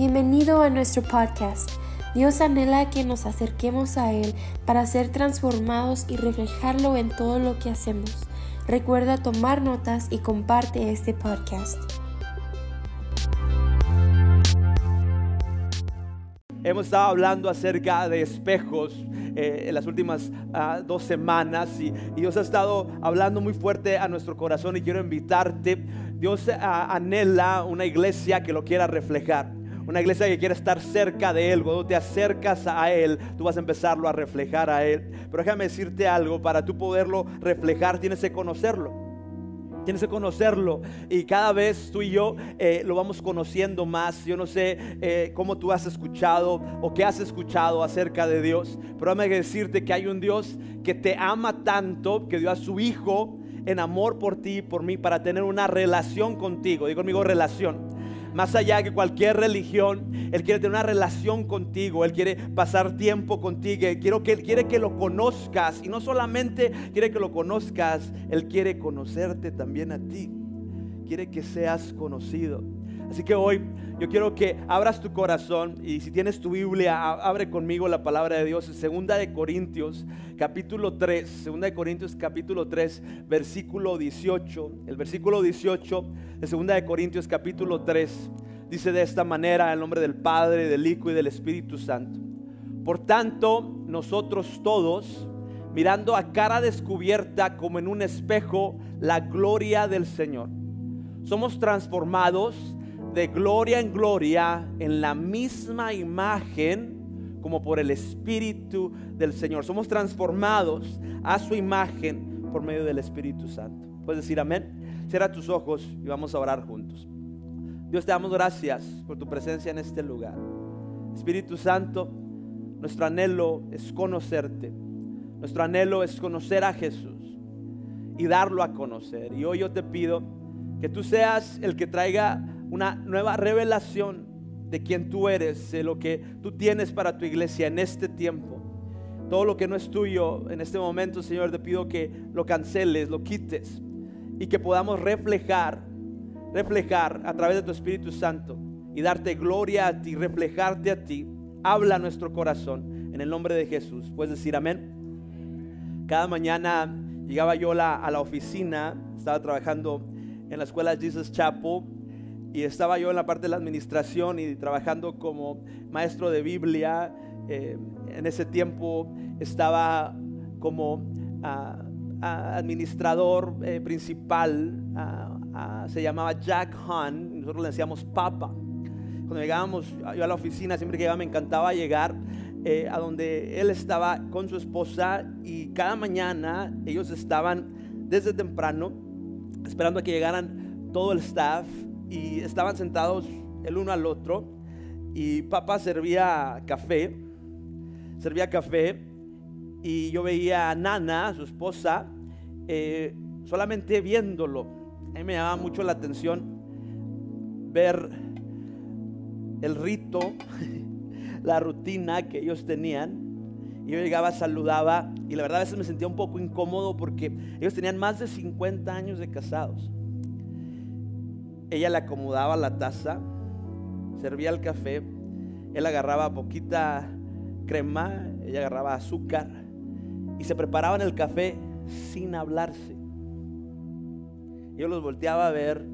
Bienvenido a nuestro podcast. Dios anhela que nos acerquemos a Él para ser transformados y reflejarlo en todo lo que hacemos. Recuerda tomar notas y comparte este podcast. Hemos estado hablando acerca de espejos eh, en las últimas ah, dos semanas y, Dios ha estado hablando muy fuerte a nuestro corazón y quiero invitarte. Dios ah, anhela una iglesia que lo quiera reflejar. Una iglesia que quiere estar cerca de Él. Cuando te acercas a Él, tú vas a empezarlo a reflejar a Él. Pero déjame decirte algo, para tú poderlo reflejar tienes que conocerlo. Tienes que conocerlo y cada vez tú y yo eh, lo vamos conociendo más. Yo no sé eh, cómo tú has escuchado o qué has escuchado acerca de Dios, pero déjame decirte que hay un Dios que te ama tanto, que dio a su Hijo en amor por ti y por mí para tener una relación contigo. Digo conmigo relación más allá que cualquier religión. Él quiere tener una relación contigo, Él quiere pasar tiempo contigo, quiero que, Él quiere que lo conozcas y no solamente quiere que lo conozcas, Él quiere conocerte también a ti, quiere que seas conocido. Así que hoy yo quiero que abras tu corazón y si tienes tu Biblia, abre conmigo la palabra de Dios Segunda de Corintios, capítulo 3, Segunda de Corintios capítulo 3, versículo 18. El versículo 18 de Segunda de Corintios capítulo 3 dice de esta manera el nombre del Padre, del Hijo y del Espíritu Santo. Por tanto, nosotros todos mirando a cara descubierta como en un espejo la gloria del Señor. Somos transformados de gloria en gloria en la misma imagen como por el Espíritu del Señor. Somos transformados a su imagen por medio del Espíritu Santo. Puedes decir amén. Cierra tus ojos y vamos a orar juntos. Dios te damos gracias por tu presencia en este lugar. Espíritu Santo, nuestro anhelo es conocerte. Nuestro anhelo es conocer a Jesús y darlo a conocer. Y hoy yo te pido que tú seas el que traiga una nueva revelación de quién tú eres, de lo que tú tienes para tu iglesia en este tiempo. Todo lo que no es tuyo en este momento, Señor, te pido que lo canceles, lo quites y que podamos reflejar, reflejar a través de tu Espíritu Santo y darte gloria a ti, reflejarte a ti. Habla nuestro corazón en el nombre de Jesús. Puedes decir amén. Cada mañana llegaba yo a la oficina, estaba trabajando en la escuela Jesus Chapel y estaba yo en la parte de la administración y trabajando como maestro de Biblia. Eh, en ese tiempo estaba como ah, ah, administrador eh, principal, ah, se llamaba Jack Hunt, nosotros le decíamos Papa. Cuando llegábamos yo a la oficina, siempre que llegaba me encantaba llegar eh, a donde él estaba con su esposa y cada mañana ellos estaban desde temprano esperando a que llegaran todo el staff y estaban sentados el uno al otro y papá servía café, servía café y yo veía a Nana, su esposa, eh, solamente viéndolo. A mí me llamaba mucho la atención ver el rito, la rutina que ellos tenían. Y yo llegaba, saludaba y la verdad a veces me sentía un poco incómodo porque ellos tenían más de 50 años de casados. Ella le acomodaba la taza, servía el café, él agarraba poquita crema, ella agarraba azúcar y se preparaban el café sin hablarse. Yo los volteaba a ver.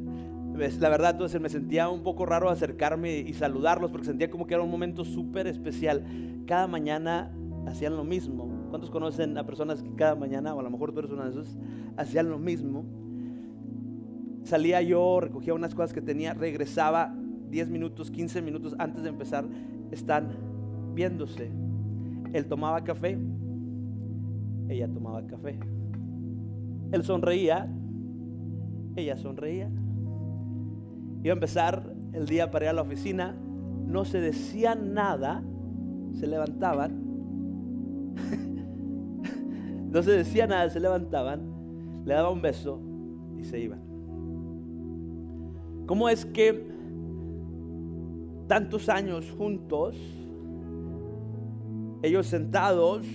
La verdad, entonces me sentía un poco raro acercarme y saludarlos porque sentía como que era un momento súper especial. Cada mañana hacían lo mismo. ¿Cuántos conocen a personas que cada mañana, o a lo mejor tú eres una de hacían lo mismo? Salía yo, recogía unas cosas que tenía, regresaba 10 minutos, 15 minutos antes de empezar, están viéndose. Él tomaba café, ella tomaba café. Él sonreía, ella sonreía. Iba a empezar el día para ir a la oficina, no se decían nada, se levantaban. no se decía nada, se levantaban, le daba un beso y se iban. ¿Cómo es que tantos años juntos, ellos sentados,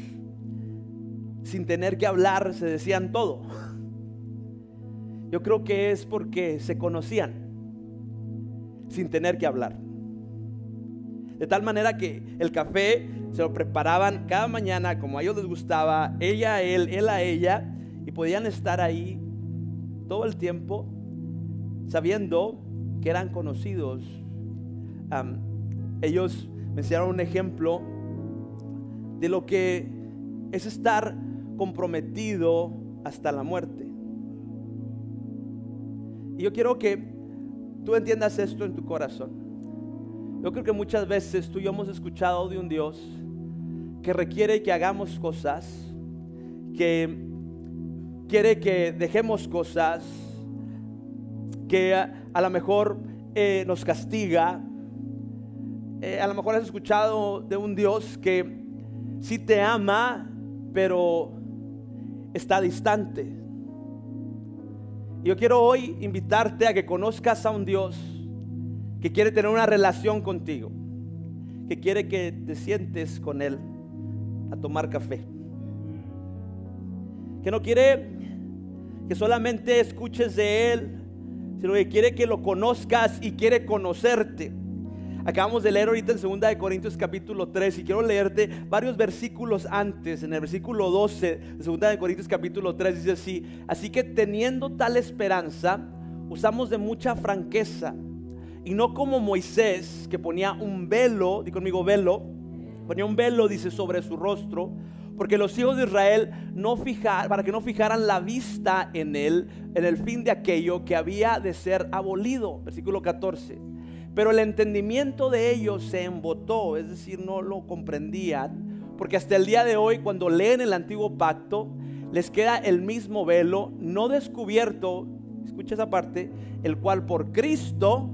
sin tener que hablar, se decían todo? Yo creo que es porque se conocían sin tener que hablar. De tal manera que el café se lo preparaban cada mañana como a ellos les gustaba, ella a él, él a ella, y podían estar ahí todo el tiempo sabiendo que eran conocidos. ellos me enseñaron un ejemplo de lo que es estar comprometido hasta la muerte. Y yo quiero que tú entiendas esto en tu corazón. Yo creo que muchas veces tú y yo hemos escuchado de un Dios que requiere que hagamos cosas, que quiere que dejemos cosas, que a, lo mejor eh, nos castiga. Eh, a lo mejor has escuchado de un Dios que sí te ama, pero está distante. Yo quiero hoy invitarte a que conozcas a un Dios que quiere tener una relación contigo, que quiere que te sientes con Él a tomar café, que no quiere que solamente escuches de Él, sino que quiere que lo conozcas y quiere conocerte. Acabamos de leer ahorita en 2 de Corintios capítulo 3 y quiero leerte varios versículos antes. En el versículo 12 de 2 de Corintios capítulo 3 dice así, así que teniendo tal esperanza, usamos de mucha franqueza y no como Moisés que ponía un velo, di conmigo velo, ponía un velo dice sobre su rostro, porque los hijos de Israel no fijar, para que no fijaran la vista en él, en el fin de aquello que había de ser abolido, versículo 14 pero el entendimiento de ellos se embotó, es decir, no lo comprendían, porque hasta el día de hoy cuando leen el antiguo pacto, les queda el mismo velo, no descubierto, escucha esa parte, el cual por Cristo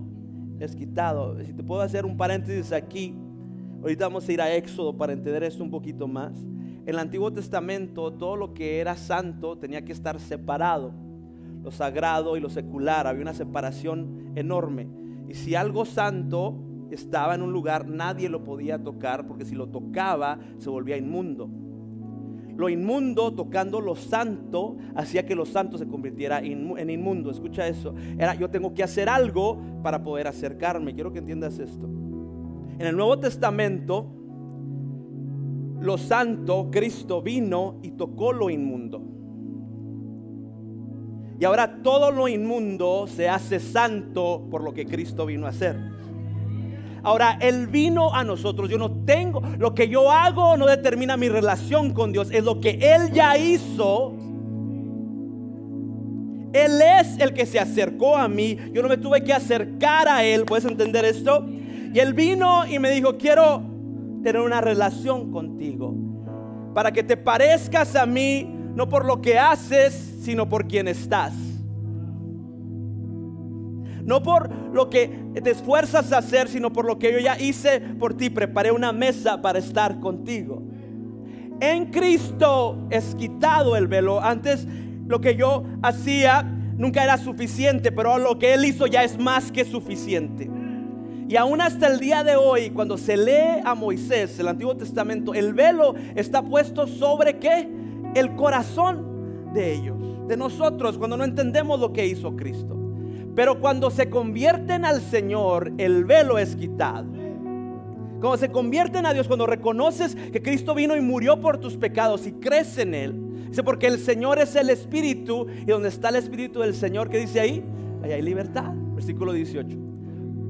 es quitado. Si te puedo hacer un paréntesis aquí, ahorita vamos a ir a Éxodo para entender esto un poquito más. En el Antiguo Testamento todo lo que era santo tenía que estar separado, lo sagrado y lo secular, había una separación enorme. Y si algo santo estaba en un lugar, nadie lo podía tocar porque si lo tocaba se volvía inmundo. Lo inmundo tocando lo santo hacía que lo santo se convirtiera en inmundo. Escucha eso. Era yo tengo que hacer algo para poder acercarme. Quiero que entiendas esto. En el Nuevo Testamento, lo santo, Cristo vino y tocó lo inmundo. Y ahora todo lo inmundo se hace santo por lo que Cristo vino a hacer. Ahora, Él vino a nosotros. Yo no tengo, lo que yo hago no determina mi relación con Dios. Es lo que Él ya hizo. Él es el que se acercó a mí. Yo no me tuve que acercar a Él. ¿Puedes entender esto? Y Él vino y me dijo, quiero tener una relación contigo. Para que te parezcas a mí no por lo que haces, sino por quien estás. No por lo que te esfuerzas a hacer, sino por lo que yo ya hice por ti. Preparé una mesa para estar contigo. En Cristo es quitado el velo. Antes lo que yo hacía nunca era suficiente, pero lo que Él hizo ya es más que suficiente. Y aún hasta el día de hoy, cuando se lee a Moisés, el Antiguo Testamento, el velo está puesto sobre qué? el corazón de ellos, de nosotros, cuando no entendemos lo que hizo Cristo. Pero cuando se convierten al Señor, el velo es quitado. Cuando se convierten a Dios, cuando reconoces que Cristo vino y murió por tus pecados y crees en Él. Dice, porque el Señor es el Espíritu y donde está el Espíritu del Señor, ¿qué dice ahí? Ahí hay libertad. Versículo 18.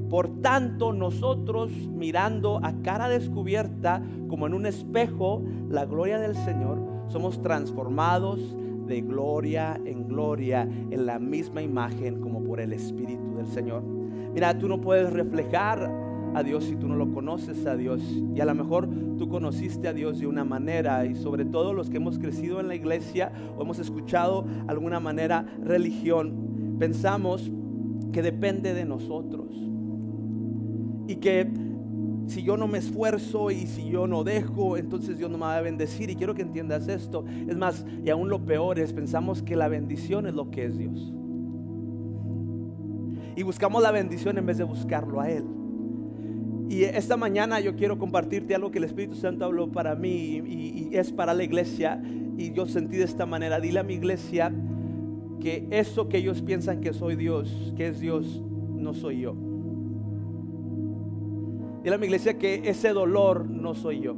Por tanto, nosotros mirando a cara descubierta, como en un espejo, la gloria del Señor, somos transformados de gloria en gloria en la misma imagen como por el Espíritu del Señor. Mira, tú no puedes reflejar a Dios si tú no lo conoces a Dios. Y a lo mejor tú conociste a Dios de una manera y sobre todo los que hemos crecido en la iglesia o hemos escuchado alguna manera religión, pensamos que depende de nosotros. Y que si yo no me esfuerzo y si yo no dejo, entonces Dios no me va a bendecir. Y quiero que entiendas esto. Es más, y aún lo peor es, pensamos que la bendición es lo que es Dios. Y buscamos la bendición en vez de buscarlo a Él. Y esta mañana yo quiero compartirte algo que el Espíritu Santo habló para mí y, es para la iglesia. Y yo sentí de esta manera, dile a mi iglesia que eso que ellos piensan que soy Dios, que es Dios, no soy yo. Dile a mi iglesia que ese dolor no soy yo.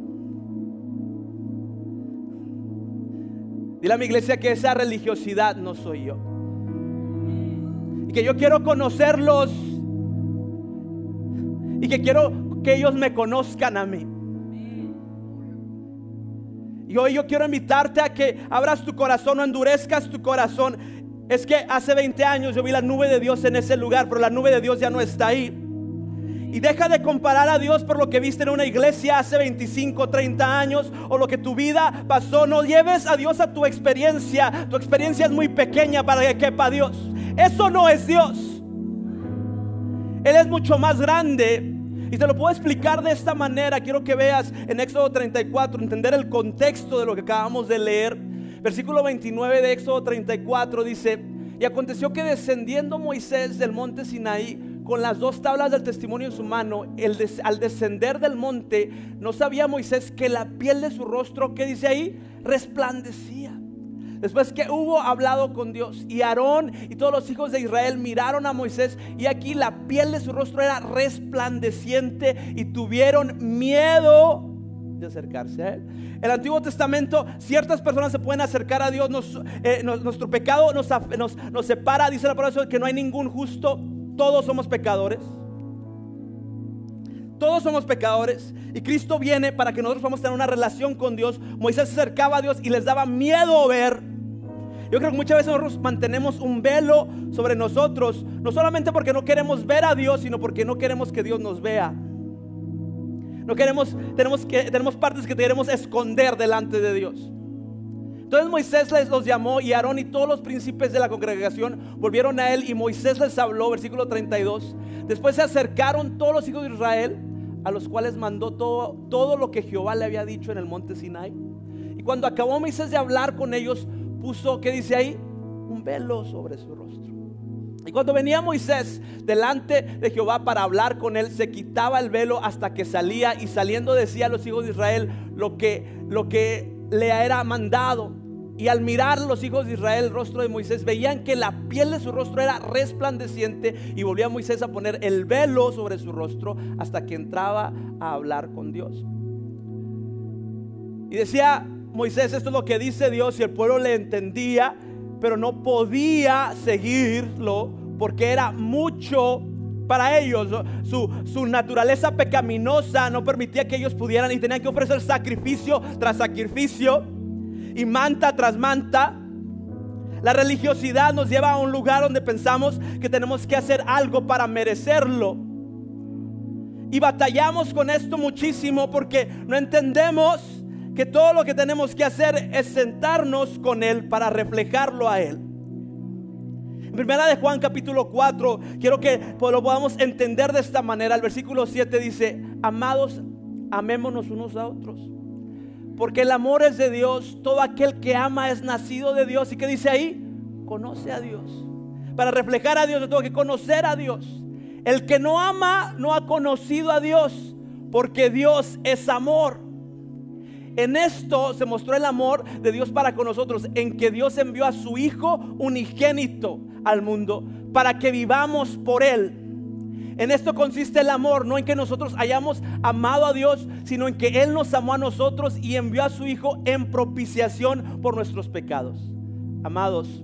Dile a mi iglesia que esa religiosidad no soy yo. Y que yo quiero conocerlos. Y que quiero que ellos me conozcan a mí. Y hoy yo quiero invitarte a que abras tu corazón, no endurezcas tu corazón. Es que hace 20 años yo vi la nube de Dios en ese lugar, pero la nube de Dios ya no está ahí. Y deja de comparar a Dios por lo que viste en una iglesia hace 25, 30 años o lo que tu vida pasó. No lleves a Dios a tu experiencia. Tu experiencia es muy pequeña para que quepa Dios. Eso no es Dios. Él es mucho más grande. Y te lo puedo explicar de esta manera. Quiero que veas en Éxodo 34, entender el contexto de lo que acabamos de leer. Versículo 29 de Éxodo 34 dice, y aconteció que descendiendo Moisés del monte Sinaí, con las dos tablas del testimonio en su mano, al descender del monte, no sabía Moisés que la piel de su rostro, ¿qué dice ahí? Resplandecía. Después que hubo hablado con Dios y Aarón y todos los hijos de Israel miraron a Moisés y aquí la piel de su rostro era resplandeciente y tuvieron miedo de acercarse a Él. El Antiguo Testamento, ciertas personas se pueden acercar a Dios, eh, nuestro pecado nos, nos, separa, dice la palabra que no hay ningún justo todos somos pecadores. Todos somos pecadores y Cristo viene para que nosotros podamos tener una relación con Dios. Moisés se acercaba a Dios y les daba miedo ver. Yo creo que muchas veces nosotros mantenemos un velo sobre nosotros, no solamente porque no queremos ver a Dios, sino porque no queremos que Dios nos vea. No queremos, tenemos, que, tenemos partes que queremos esconder delante de Dios. Entonces Moisés les los llamó y Aarón y todos los príncipes de la congregación volvieron a él y Moisés les habló, versículo 32. Después se acercaron todos los hijos de Israel, a los cuales mandó todo, todo lo que Jehová le había dicho en el monte Sinai. Y cuando acabó Moisés de hablar con ellos, puso, ¿qué dice ahí? Un velo sobre su rostro. Y cuando venía Moisés delante de Jehová para hablar con él, se quitaba el velo hasta que salía y saliendo decía a los hijos de Israel lo que, lo que le era mandado. Y al mirar los hijos de Israel el rostro de Moisés, veían que la piel de su rostro era resplandeciente y volvía Moisés a poner el velo sobre su rostro hasta que entraba a hablar con Dios. Y decía Moisés, esto es lo que dice Dios y el pueblo le entendía, pero no podía seguirlo porque era mucho para ellos. Su, naturaleza pecaminosa no permitía que ellos pudieran y tenían que ofrecer sacrificio tras sacrificio y manta tras manta. La religiosidad nos lleva a un lugar donde pensamos que tenemos que hacer algo para merecerlo. Y batallamos con esto muchísimo porque no entendemos que todo lo que tenemos que hacer es sentarnos con Él para reflejarlo a Él. Primera de Juan capítulo 4, quiero que lo podamos entender de esta manera. El versículo 7 dice, amados, amémonos unos a otros. Porque el amor es de Dios. Todo aquel que ama es nacido de Dios. ¿Y qué dice ahí? Conoce a Dios. Para reflejar a Dios, yo tengo que conocer a Dios. El que no ama no ha conocido a Dios. Porque Dios es amor. En esto se mostró el amor de Dios para con nosotros, en que Dios envió a su Hijo unigénito al mundo para que vivamos por Él. En esto consiste el amor, no en que nosotros hayamos amado a Dios, sino en que Él nos amó a nosotros y envió a su Hijo en propiciación por nuestros pecados. Amados,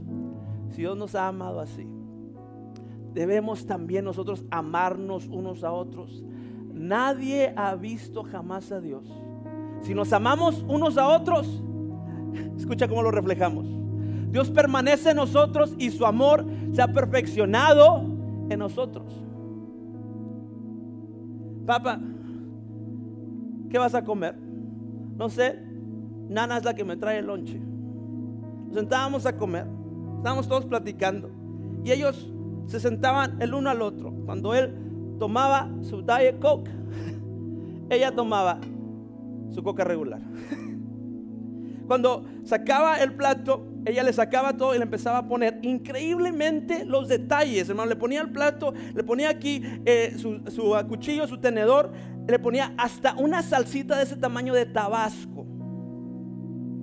si Dios nos ha amado así, debemos también nosotros amarnos unos a otros. Nadie ha visto jamás a Dios. Si nos amamos unos a otros, escucha cómo lo reflejamos. Dios permanece en nosotros y su amor se ha perfeccionado en nosotros. Papá, ¿qué vas a comer? No sé, Nana es la que me trae el lonche. Nos sentábamos a comer, estábamos todos platicando y ellos se sentaban el uno al otro. Cuando él tomaba su Diet Coke, ella tomaba su coca regular. Cuando sacaba el plato, ella le sacaba todo y le empezaba a poner increíblemente los detalles, hermano. Le ponía el plato, le ponía aquí eh, su, cuchillo, su tenedor, le ponía hasta una salsita de ese tamaño de tabasco.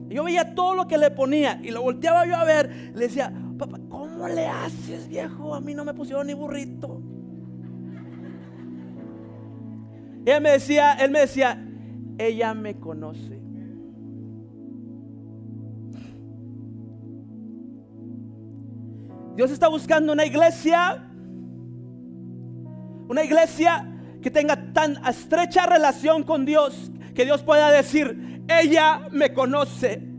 Yo veía todo lo que le ponía y lo volteaba yo a ver. Le decía, papá, ¿cómo le haces, viejo? A mí no me pusieron ni burrito. Y él me decía, él me decía, ella me conoce. Dios está buscando una iglesia, una iglesia que tenga tan estrecha relación con Dios que Dios pueda decir, ella me conoce.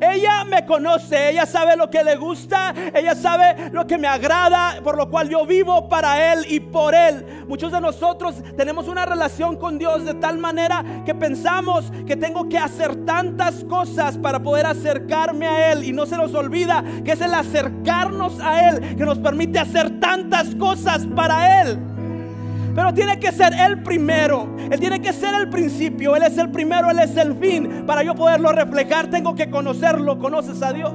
Ella me conoce, ella sabe lo que le gusta, ella sabe lo que me agrada, por lo cual yo vivo para Él y por Él. Muchos de nosotros tenemos una relación con Dios de tal manera que pensamos que tengo que hacer tantas cosas para poder acercarme a Él y no se nos olvida que es el acercarnos a Él que nos permite hacer tantas cosas para Él. Pero tiene que ser Él primero. Él tiene que ser el principio. Él es el primero, Él es el fin. Para yo poderlo reflejar, tengo que conocerlo. ¿Conoces a Dios?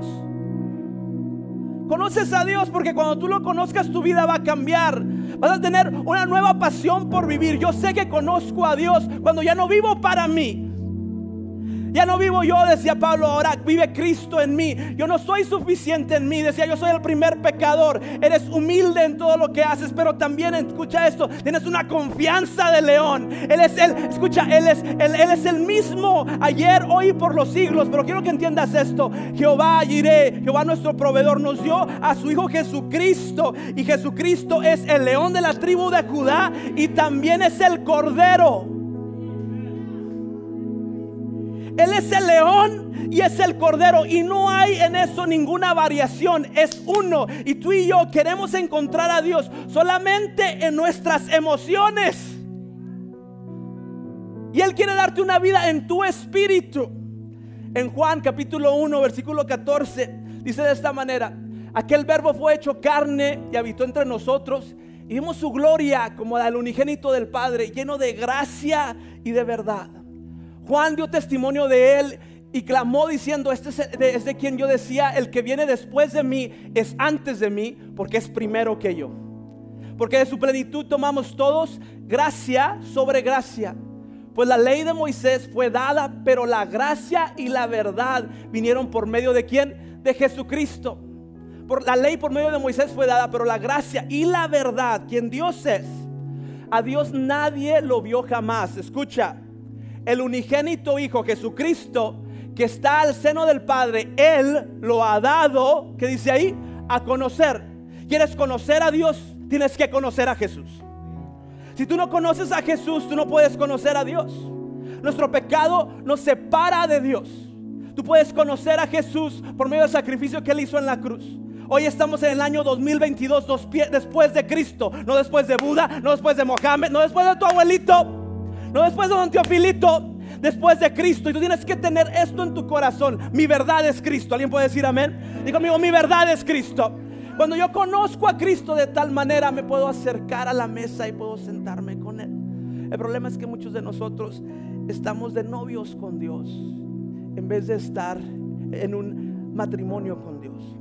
Conoces a Dios porque cuando tú lo conozcas tu vida va a cambiar. Vas a tener una nueva pasión por vivir. Yo sé que conozco a Dios cuando ya no vivo para mí. Ya no vivo yo, decía Pablo, ahora vive Cristo en mí. Yo no soy suficiente en mí, decía, yo soy el primer pecador. Eres humilde en todo lo que haces, pero también escucha esto, tienes una confianza de león. Él es el, escucha, él es, él, él es el mismo ayer, hoy y por los siglos. Pero quiero que entiendas esto. Jehová iré, Jehová nuestro proveedor nos dio a su Hijo Jesucristo. Y Jesucristo es el león de la tribu de Judá y también es el cordero. Él es el león y es el cordero. Y no hay en eso ninguna variación. Es uno. Y tú y yo queremos encontrar a Dios solamente en nuestras emociones. Y Él quiere darte una vida en tu espíritu. En Juan capítulo 1, versículo 14, dice de esta manera, aquel verbo fue hecho carne y habitó entre nosotros. Y vimos su gloria como la del unigénito del Padre, lleno de gracia y de verdad. Juan dio testimonio de él y clamó diciendo, este es de, quien yo decía, el que viene después de mí es antes de mí porque es primero que yo. Porque de su plenitud tomamos todos gracia sobre gracia. Pues la ley de Moisés fue dada, pero la gracia y la verdad vinieron por medio de quién? De Jesucristo. Por la ley por medio de Moisés fue dada, pero la gracia y la verdad, quien Dios es, a Dios nadie lo vio jamás. Escucha, el unigénito Hijo Jesucristo que está al seno del Padre, Él lo ha dado, que dice ahí, a conocer. ¿Quieres conocer a Dios? Tienes que conocer a Jesús. Si tú no conoces a Jesús, tú no puedes conocer a Dios. Nuestro pecado nos separa de Dios. Tú puedes conocer a Jesús por medio del sacrificio que Él hizo en la cruz. Hoy estamos en el año 2022, después de Cristo, no después de Buda, no después de Mohammed, no después de tu abuelito. No después de Don Teofilito, después de Cristo. Y tú tienes que tener esto en tu corazón. Mi verdad es Cristo. ¿Alguien puede decir amén? Digo conmigo, mi verdad es Cristo. Cuando yo conozco a Cristo de tal manera, me puedo acercar a la mesa y puedo sentarme con Él. El problema es que muchos de nosotros estamos de novios con Dios en vez de estar en un matrimonio con Dios.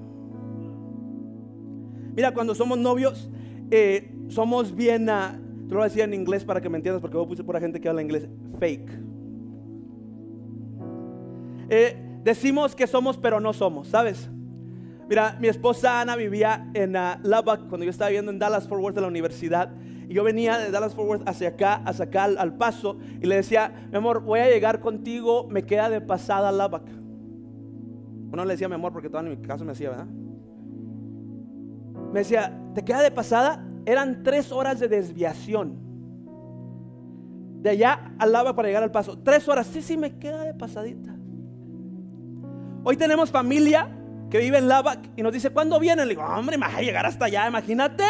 Mira, cuando somos novios, eh, somos bien... Uh, Te lo voy a en inglés para que me entiendas, porque vos puse por la gente que habla inglés. Fake. Eh, decimos que somos, pero no somos, ¿sabes? Mira, mi esposa Ana vivía en uh, Lubbock cuando yo estaba viviendo en Dallas Fort Worth de la universidad. Y yo venía de Dallas Fort Worth hacia acá, hacia acá al, paso. Y le decía, mi amor, voy a llegar contigo, me queda de pasada Lubbock. No le decía mi amor porque todo en mi caso me decía, ¿verdad? Me decía, ¿te queda de pasada? Eran tres horas de desviación. De allá al lava para llegar al paso. Tres horas. Sí, sí, me queda de pasadita. Hoy tenemos familia que vive en Lavac y nos dice, ¿cuándo vienen? Le digo, hombre, me vas a llegar hasta allá, imagínate.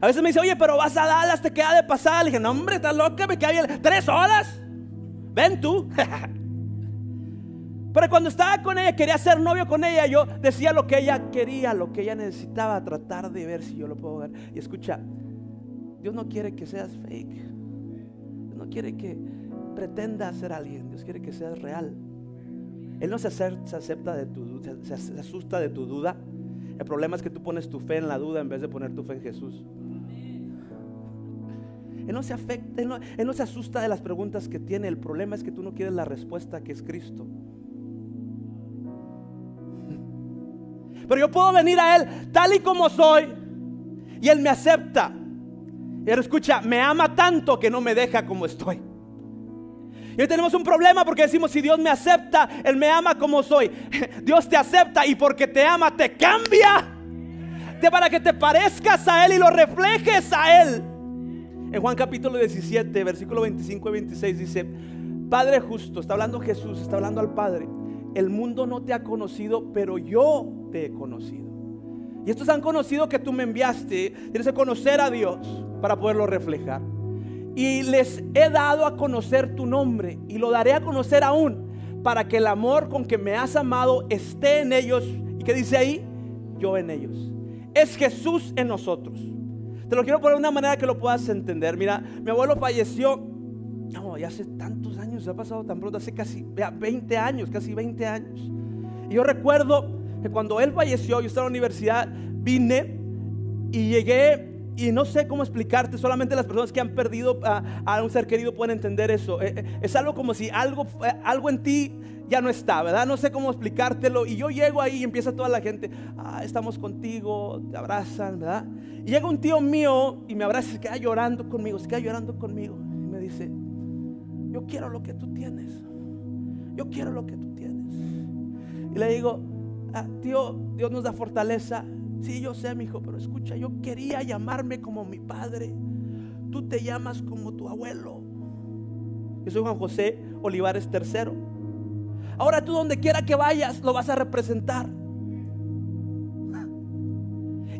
A veces me dice, oye, pero vas a Dallas, te queda de pasada. Le dije, no, hombre, estás loca, me queda bien. ¿Tres horas? Ven tú. Pero cuando estaba con ella, quería ser novio con ella, yo decía lo que ella quería, lo que ella necesitaba, tratar de ver si yo lo puedo ver. Y escucha, Dios no quiere que seas fake. Dios no quiere que pretendas ser alguien. Dios quiere que seas real. Él no se, acepta de tu se, asusta de tu duda. El problema es que tú pones tu fe en la duda en vez de poner tu fe en Jesús. Él no se afecta, él no se asusta de las preguntas que tiene. El problema es que tú no quieres la respuesta que es Cristo. Pero yo puedo venir a Él tal y como soy y Él me acepta. Y escucha, me ama tanto que no me deja como estoy. Y hoy tenemos un problema porque decimos, si Dios me acepta, Él me ama como soy. Dios te acepta y porque te ama te cambia. De para que te parezcas a Él y lo reflejes a Él. En Juan capítulo 17, versículo 25 y 26 dice, Padre justo, está hablando Jesús, está hablando al Padre. El mundo no te ha conocido, pero yo te he conocido. Y estos han conocido que tú me enviaste. Tienes que conocer a Dios para poderlo reflejar. Y les he dado a conocer tu nombre y lo daré a conocer aún para que el amor con que me has amado esté en ellos. ¿Y qué dice ahí? Yo en ellos. Es Jesús en nosotros. Te lo quiero poner de una manera que lo puedas entender. Mira, mi abuelo falleció, no, ya hace tantos años, se ha pasado tan pronto, hace casi 20 años, casi 20 años. Y yo recuerdo que cuando él falleció, yo estaba en la universidad, vine y llegué y no sé cómo explicarte, solamente las personas que han perdido a, un ser querido pueden entender eso. Eh, eh, es algo como si algo, eh, algo en ti ya no está, ¿verdad? No sé cómo explicártelo. Y yo llego ahí y empieza toda la gente, ah, estamos contigo, te abrazan, ¿verdad? Y llega un tío mío y me abraza y se queda llorando conmigo, se queda llorando conmigo. Y me dice, quiero lo que tú tienes. Yo quiero lo que tú tienes. Y le digo, ah, tío, Dios nos da fortaleza. Sí, yo sé, mi hijo, pero escucha, yo quería llamarme como mi padre. Tú te llamas como tu abuelo. Yo soy Juan José Olivares III. Ahora tú donde quiera que vayas lo vas a representar.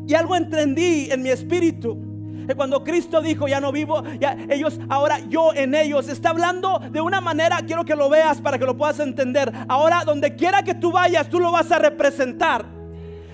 Y algo entendí en mi espíritu. Cuando Cristo dijo, ya no vivo, ya ellos, ahora yo en ellos. Está hablando de una manera, quiero que lo veas para que lo puedas entender. Ahora donde quiera que tú vayas, tú lo vas a representar.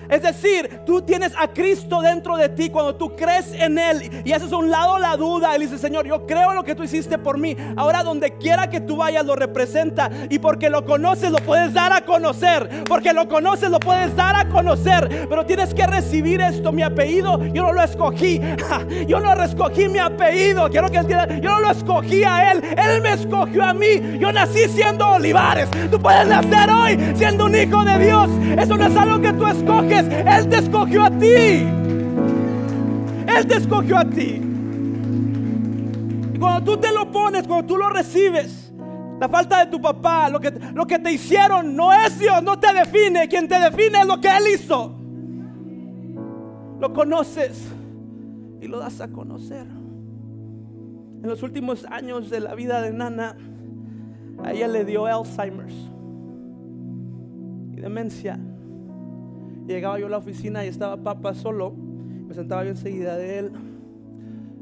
Es decir, tú tienes a Cristo dentro de ti cuando tú crees en Él y haces a un lado la duda. Él dice, Señor, yo creo en lo que tú hiciste por mí. Ahora donde quiera que tú vayas lo representa. Y porque lo conoces lo puedes dar a conocer. Porque lo conoces lo puedes dar a conocer. Pero tienes que recibir esto. Mi apellido yo no lo escogí. Yo no escogí mi apellido. Quiero que. Yo no lo escogí a Él. Él me escogió a mí. Yo nací siendo Olivares. Tú puedes nacer hoy siendo un hijo de Dios. Eso no es algo que tú escoges. Él te escogió a ti. Él te escogió a ti. Y cuando tú te lo pones, cuando tú lo recibes, la falta de tu papá, lo que, lo que te hicieron, no es Dios, no te define. Quien te define es lo que Él hizo. Lo conoces y lo das a conocer. En los últimos años de la vida de Nana, a ella le dio Alzheimer's y demencia. Llegaba yo a la oficina y estaba papá solo. Me sentaba yo enseguida de él.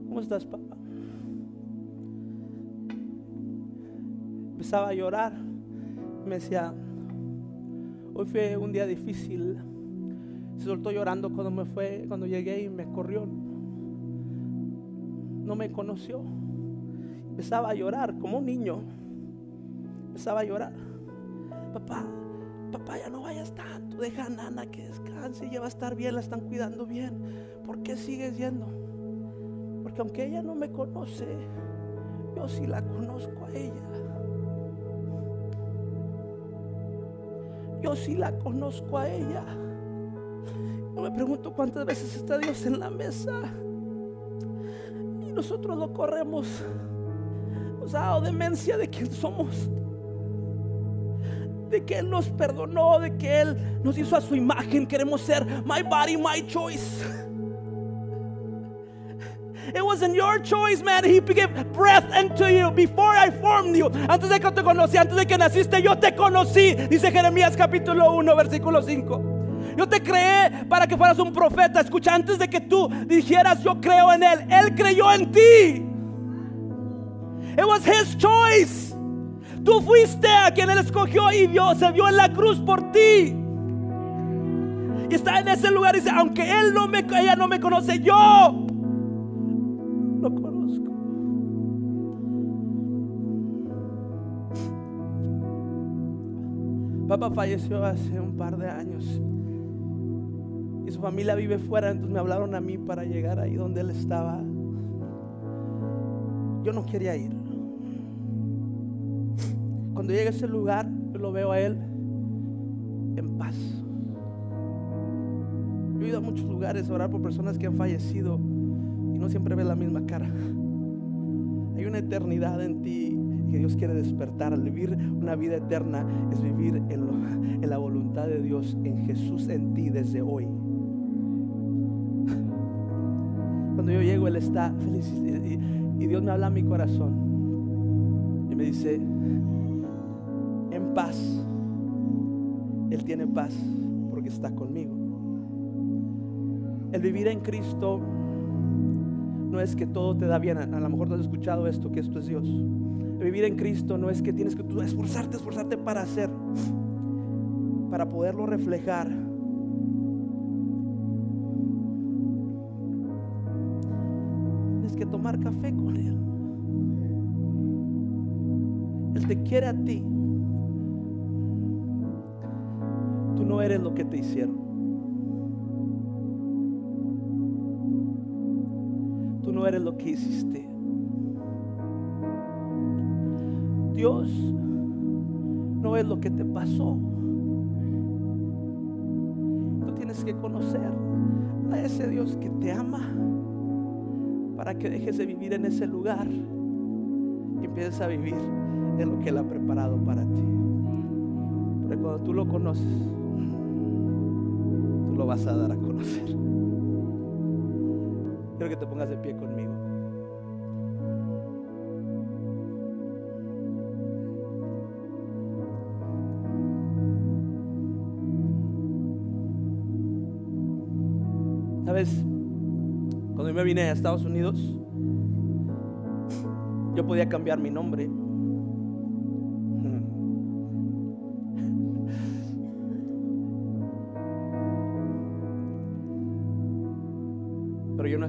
¿Cómo estás, papá? Empezaba a llorar. Me decía, hoy fue un día difícil. Se soltó llorando cuando me fue, cuando llegué y me corrió. No me conoció. Empezaba a llorar como un niño. Empezaba a llorar. Papá, papá, ya no vayas tanto, deja a Nana que descanse, ya va a estar bien, la están cuidando bien. ¿Por qué sigues yendo? Porque aunque ella no me conoce, yo sí la conozco a ella. Yo sí la conozco a ella. Yo me pregunto cuántas veces está Dios en la mesa. Y nosotros lo corremos. Nos ha demencia de quién somos de que Él nos perdonó, de que Él nos hizo a su imagen. Queremos ser my body, my choice. It wasn't your choice, man. He gave breath into you before I formed you. Antes de que te conocí, antes de que naciste, yo te conocí. Dice Jeremías capítulo 1, versículo 5. Yo te creé para que fueras un profeta. Escucha, antes de que tú dijeras yo creo en Él, Él creyó en ti. It was His choice. Tú fuiste a quien Él escogió y Dios se vio en la cruz por ti. Y está en ese lugar y dice, aunque Él no me, ella no me conoce, yo lo conozco. Papá falleció hace un par de años y su familia vive fuera, entonces me hablaron a mí para llegar ahí donde él estaba. Yo no quería ir. Cuando llegue a ese lugar, yo lo veo a Él en paz. Yo he ido a muchos lugares a orar por personas que han fallecido. y no siempre ves la misma cara. Hay una eternidad en ti que Dios quiere despertar. Vivir una vida eterna es vivir en, la voluntad de Dios, en Jesús en ti desde hoy. Cuando yo llego, Él está feliz y, y Dios me habla a mi corazón y me dice, paz, Él tiene paz porque está conmigo. El vivir en Cristo no es que todo te da bien. A, lo mejor tú has escuchado esto, que esto es Dios. El vivir en Cristo no es que tienes que tú esforzarte, esforzarte para hacer, para poderlo reflejar. Tienes que tomar café con Él. Él te quiere a ti. No eres lo que te hicieron. no eres lo que hiciste. Dios no es lo que te pasó. Tú tienes que conocer a ese Dios que te ama para que dejes de vivir en ese lugar y empieces a vivir en lo que Él ha preparado para ti. Porque cuando tú lo conoces, tú lo vas a dar a conocer. Quiero que te pongas de pie conmigo. ¿Sabes? Cuando yo me vine a Estados Unidos, yo podía cambiar mi nombre.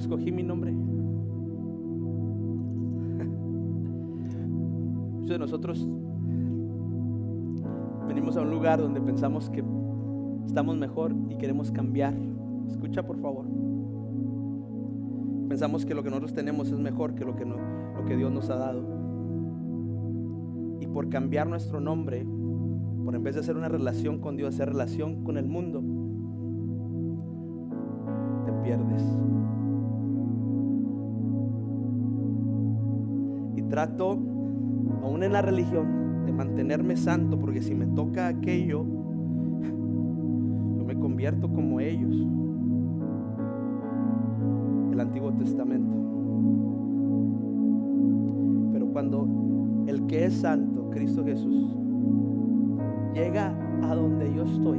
Escogí mi nombre. Muchos nosotros venimos a un lugar donde pensamos que estamos mejor y queremos cambiar. Escucha por favor. Pensamos que lo que nosotros tenemos es mejor que lo que, lo que Dios nos ha dado. Y por cambiar nuestro nombre, por en vez de hacer una relación con Dios, hacer relación con el mundo, te pierdes. Trato, aún en la religión, de mantenerme santo, porque si me toca aquello, yo me convierto como ellos. El Antiguo Testamento. Pero cuando el que es santo, Cristo Jesús, llega a donde yo estoy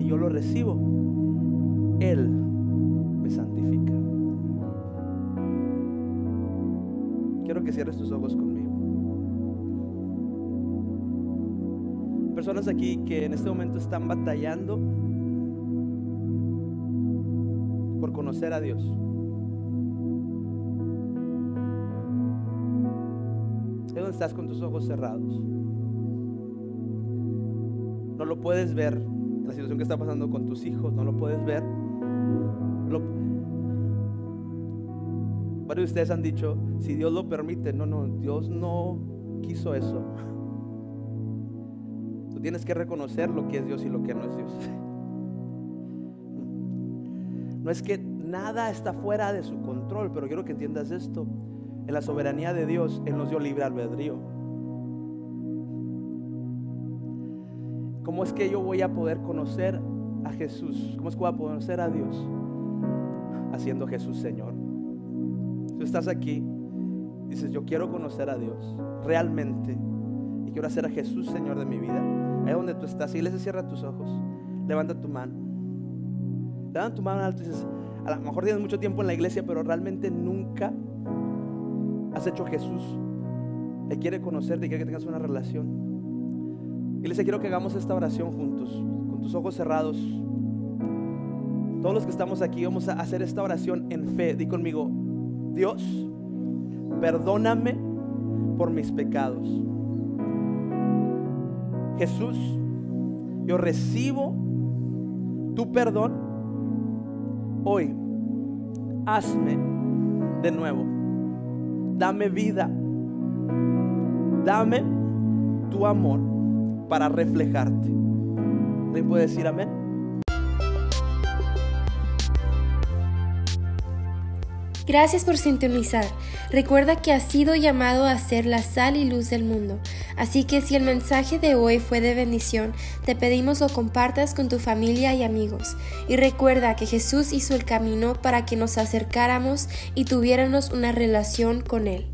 y yo lo recibo, Él me santifica. Que cierres tus ojos conmigo. Personas aquí que en este momento están batallando por conocer a Dios. Es donde estás con tus ojos cerrados. No lo puedes ver la situación que está pasando con tus hijos, no lo puedes ver. Varios de ustedes han dicho, si Dios lo permite, no, no, Dios no quiso eso. Tú tienes que reconocer lo que es Dios y lo que no es Dios. No es que nada está fuera de su control, pero quiero que entiendas esto. En la soberanía de Dios, Él nos dio libre albedrío. ¿Cómo es que yo voy a poder conocer a Jesús? ¿Cómo es que voy a conocer a Dios? Haciendo Jesús Señor. Tú estás aquí, dices, yo quiero conocer a Dios realmente y quiero hacer a Jesús Señor de mi vida. Ahí donde tú estás, iglesia, cierra tus ojos, levanta tu mano. Levanta tu mano alto y dices, a lo mejor tienes mucho tiempo en la iglesia, pero realmente nunca has hecho Jesús. Él quiere conocerte quiere que tengas una relación. Iglesia, quiero que hagamos esta oración juntos, con tus ojos cerrados. Todos los que estamos aquí vamos a hacer esta oración en fe. Di conmigo, Dios, perdóname por mis pecados. Jesús, yo recibo tu perdón. Hoy, hazme de nuevo. Dame vida. Dame tu amor para reflejarte. ¿Le puede decir amén? Gracias por sintonizar. Recuerda que has sido llamado a ser la sal y luz del mundo. Así que si el mensaje de hoy fue de bendición, te pedimos lo compartas con tu familia y amigos. Y recuerda que Jesús hizo el camino para que nos acercáramos y tuviéramos una relación con Él.